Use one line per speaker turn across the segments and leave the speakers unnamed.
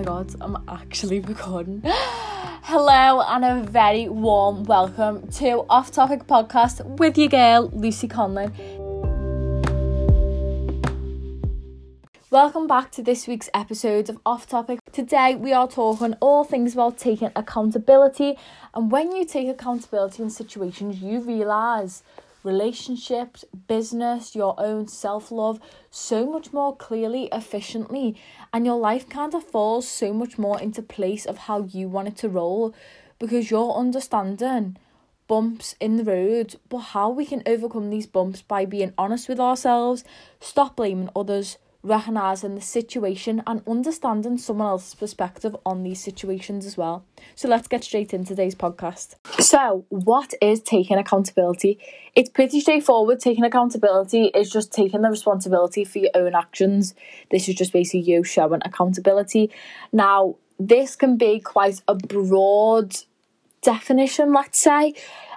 my god, I'm actually recording. Hello, and a very warm welcome to Off Topic Podcast with your girl, Lucy Conlon. Welcome back to this week's episode of Off Topic. Today we are talking all things about taking accountability. And when you take accountability in situations, you realise relationships, business, your own self love so much more clearly, efficiently, and your life kind of falls so much more into place of how you want it to roll because you're understanding bumps in the road, but how we can overcome these bumps by being honest with ourselves, stop blaming others recognizing the situation and understanding someone else's perspective on these situations as well. So let's get straight into today's podcast. So, what is taking accountability? It's pretty straightforward. Taking accountability is just taking the responsibility for your own actions. This is just basically you showing accountability. Now, this can be quite a broad definition, let's say.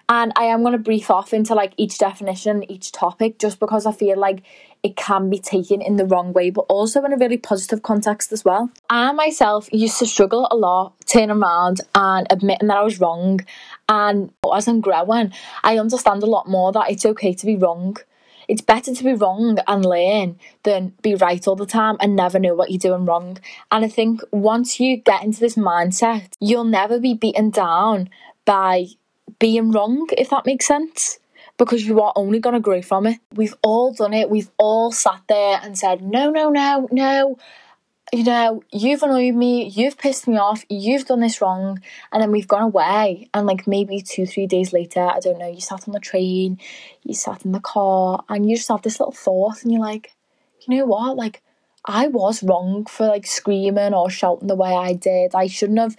And I am going to brief off into like each definition, each topic, just because I feel like it can be taken in the wrong way, but also in a really positive context as well. I myself used to struggle a lot turning around and admitting that I was wrong. And as I'm growing, I understand a lot more that it's okay to be wrong. It's better to be wrong and learn than be right all the time and never know what you're doing wrong. And I think once you get into this mindset, you'll never be beaten down by being wrong, if that makes sense because you are only going to grow from it. We've all done it. We've all sat there and said, no, no, no, no. You know, you've annoyed me, you've pissed me off, you've done this wrong. And then we've gone away. And like maybe two, three days later, I don't know, you sat on the train, you sat in the car, and you just have this little thought, and you're like, you know what? Like, I was wrong for like screaming or shouting the way I did. I shouldn't have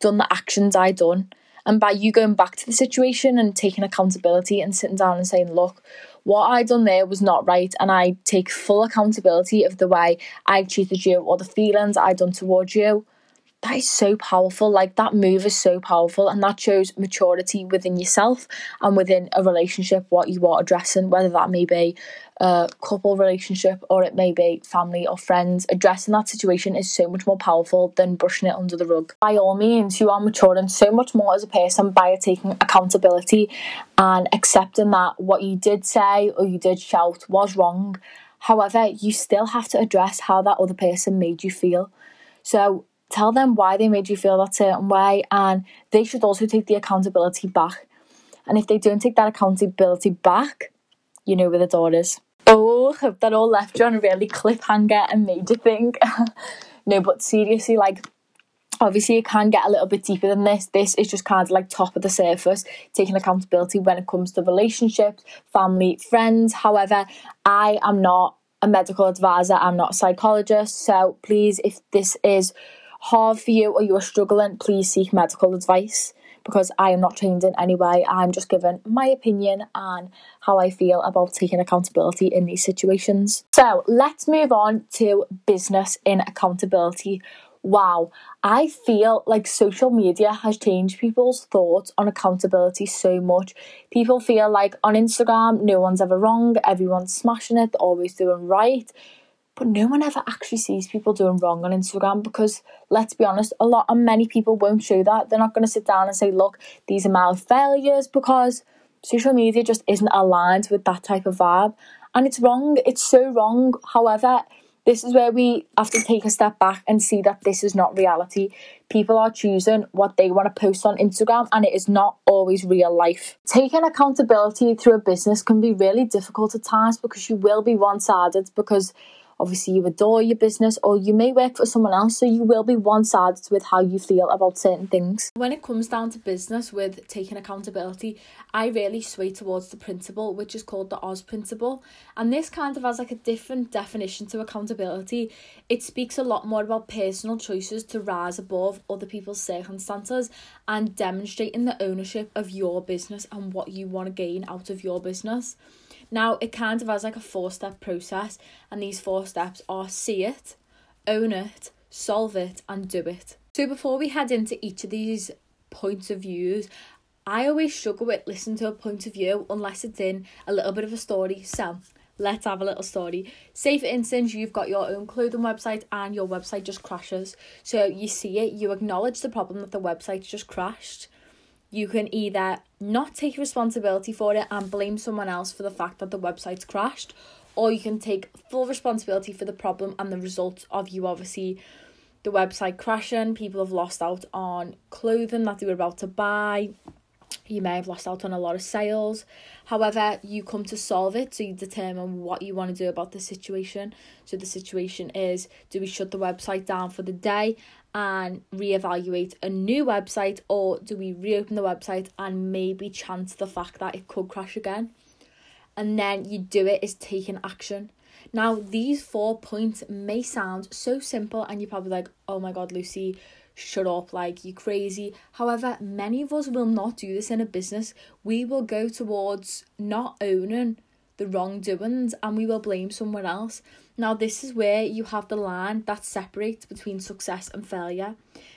done the actions I done. And by you going back to the situation and taking accountability and sitting down and saying, look, what I done there was not right, and I take full accountability of the way I treated you or the feelings I done towards you that is so powerful. Like that move is so powerful, and that shows maturity within yourself and within a relationship. What you are addressing, whether that may be a couple relationship or it may be family or friends, addressing that situation is so much more powerful than brushing it under the rug. By all means, you are maturing so much more as a person by taking accountability and accepting that what you did say or you did shout was wrong. However, you still have to address how that other person made you feel. So tell them why they made you feel that certain way, and they should also take the accountability back. And if they don't take that accountability back, you know where the door is. Oh, hope that all left you on a really cliffhanger and made you think. no, but seriously, like, obviously, it can get a little bit deeper than this. This is just kind of like top of the surface, taking accountability when it comes to relationships, family, friends. However, I am not a medical advisor, I'm not a psychologist. So please, if this is hard for you or you are struggling, please seek medical advice because I am not trained in any way. I'm just giving my opinion and how I feel about taking accountability in these situations. So let's move on to business in accountability. Wow, I feel like social media has changed people's thoughts on accountability so much. People feel like on Instagram, no one's ever wrong, everyone's smashing it, always doing right but no one ever actually sees people doing wrong on Instagram because let's be honest, a lot and many people won't show that. They're not going to sit down and say, look, these are my failures because social media just isn't aligned with that type of vibe. And it's wrong. It's so wrong. However, this is where we have to take a step back and see that this is not reality. People are choosing what they want to post on Instagram, and it is not always real life. Taking accountability through a business can be really difficult at times because you will be one sided because obviously you adore your business or you may work for someone else so you will be one-sided with how you feel about certain things. When it comes down to business with taking accountability i really sway towards the principle which is called the oz principle. And this kind of has like a different definition to accountability. It speaks a lot more about personal choices to rise above other people's circumstances and demonstrating the ownership of your business and what you want to gain out of your business now, it kind of has like a four step process, and these four steps are see it, own it, solve it, and do it. So, before we head into each of these points of views, I always struggle with listening to a point of view unless it's in a little bit of a story. So, let's have a little story. Say, for instance, you've got your own clothing website and your website just crashes. So you see it, you acknowledge the problem that the website just crashed. You can either not take responsibility for it and blame someone else for the fact that the website's crashed, or you can take full responsibility for the problem and the result of you obviously the website crashing. People have lost out on clothing that they were about to buy you may have lost out on a lot of sales. However, you come to solve it, so you determine what you want to do about the situation. So the situation is do we shut the website down for the day and reevaluate a new website, or do we reopen the website and maybe chance the fact that it could crash again? And then you do it is taking action. Now, these four points may sound so simple, and you're probably like, oh my god, Lucy, shut up, like you're crazy. However, many of us will not do this in a business. We will go towards not owning the wrongdoings and we will blame someone else. Now, this is where you have the line that separates between success and failure.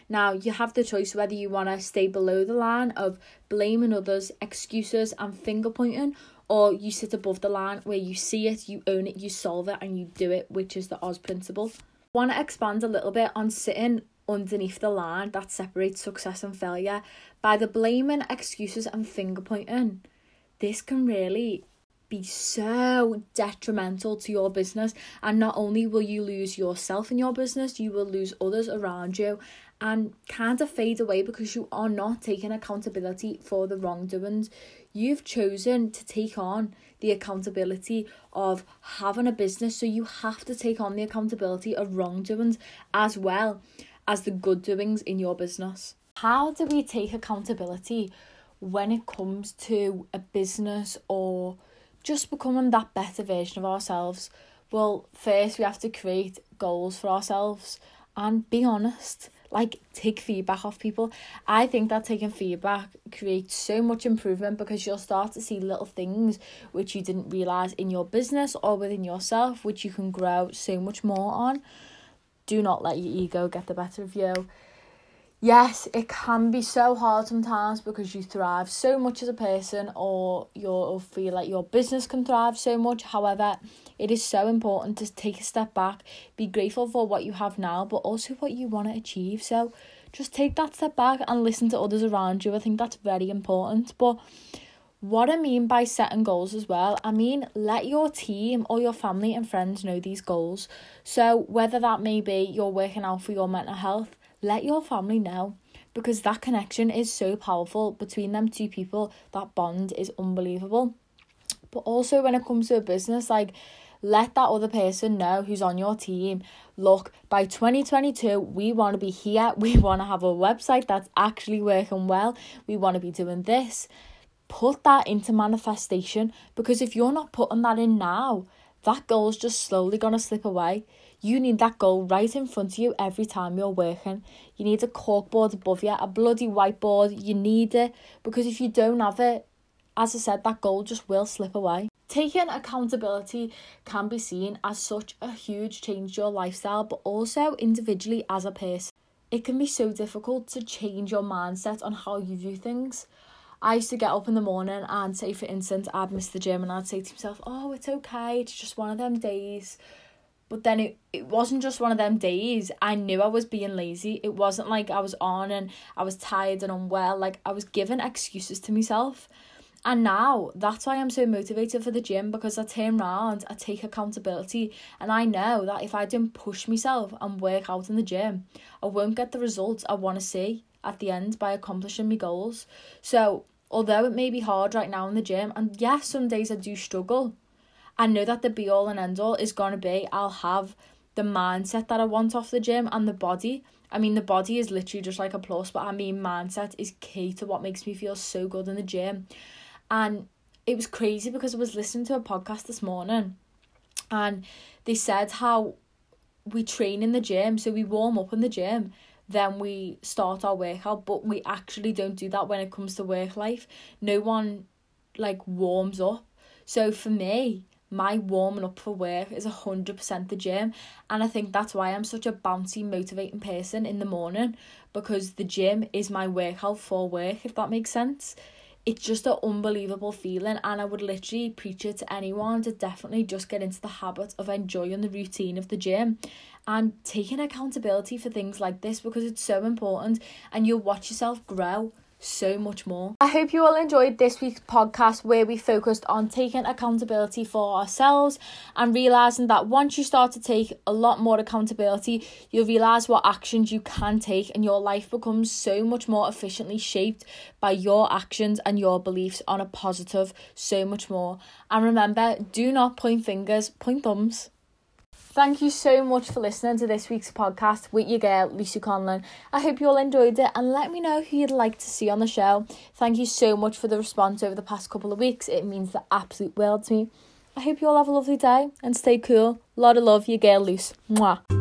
Now, you have the choice whether you want to stay below the line of blaming others, excuses, and finger pointing, or you sit above the line where you see it, you own it, you solve it, and you do it, which is the Oz principle. I want to expand a little bit on sitting underneath the line that separates success and failure by the blaming, excuses, and finger pointing. This can really be so detrimental to your business, and not only will you lose yourself in your business, you will lose others around you and kind of fade away because you are not taking accountability for the wrongdoings. You've chosen to take on the accountability of having a business, so you have to take on the accountability of wrongdoings as well as the good doings in your business. How do we take accountability when it comes to a business or just becoming that better version of ourselves? Well, first we have to create goals for ourselves and be honest. Like take feedback off people. I think that taking feedback creates so much improvement because you'll start to see little things which you didn't realize in your business or within yourself, which you can grow so much more on do not let your ego get the better of you. Yes, it can be so hard sometimes because you thrive so much as a person or you'll feel like your business can thrive so much. However, it is so important to take a step back, be grateful for what you have now, but also what you want to achieve. So just take that step back and listen to others around you. I think that's very important. But what I mean by setting goals as well, I mean let your team or your family and friends know these goals. So, whether that may be you're working out for your mental health, let your family know because that connection is so powerful between them two people. That bond is unbelievable. But also, when it comes to a business, like let that other person know who's on your team look by 2022 we want to be here we want to have a website that's actually working well we want to be doing this put that into manifestation because if you're not putting that in now, that goal's just slowly going to slip away. You need that goal right in front of you every time you're working. You need a corkboard above you, a bloody whiteboard. You need it because if you don't have it, as I said, that goal just will slip away. Taking accountability can be seen as such a huge change to your lifestyle, but also individually as a person. It can be so difficult to change your mindset on how you view things. I used to get up in the morning and say, for instance, I'd miss the gym and I'd say to myself, oh, it's okay, it's just one of them days. But then it, it wasn't just one of them days. I knew I was being lazy. It wasn't like I was on and I was tired and unwell. Like I was giving excuses to myself. And now that's why I'm so motivated for the gym because I turn around, I take accountability, and I know that if I don't push myself and work out in the gym, I won't get the results I want to see at the end by accomplishing my goals. So although it may be hard right now in the gym, and yes, some days I do struggle, I know that the be all and end all is going to be I'll have the mindset that I want off the gym and the body. I mean, the body is literally just like a plus, but I mean, mindset is key to what makes me feel so good in the gym. And it was crazy because I was listening to a podcast this morning and they said how we train in the gym, so we warm up in the gym then we start our workout but we actually don't do that when it comes to work life. No one like warms up. So for me my warming up for work is a hundred percent the gym and I think that's why I'm such a bouncy motivating person in the morning because the gym is my workout for work if that makes sense. It's just an unbelievable feeling and I would literally preach it to anyone to definitely just get into the habit of enjoying the routine of the gym and taking accountability for things like this because it's so important and you'll watch yourself grow so much more. I hope you all enjoyed this week's podcast where we focused on taking accountability for ourselves and realizing that once you start to take a lot more accountability, you'll realize what actions you can take and your life becomes so much more efficiently shaped by your actions and your beliefs on a positive so much more. And remember, do not point fingers, point thumbs. Thank you so much for listening to this week's podcast with your girl, Lucy Conlon. I hope you all enjoyed it and let me know who you'd like to see on the show. Thank you so much for the response over the past couple of weeks. It means the absolute world to me. I hope you all have a lovely day and stay cool. Lot of love, your girl, Luce. Mwah.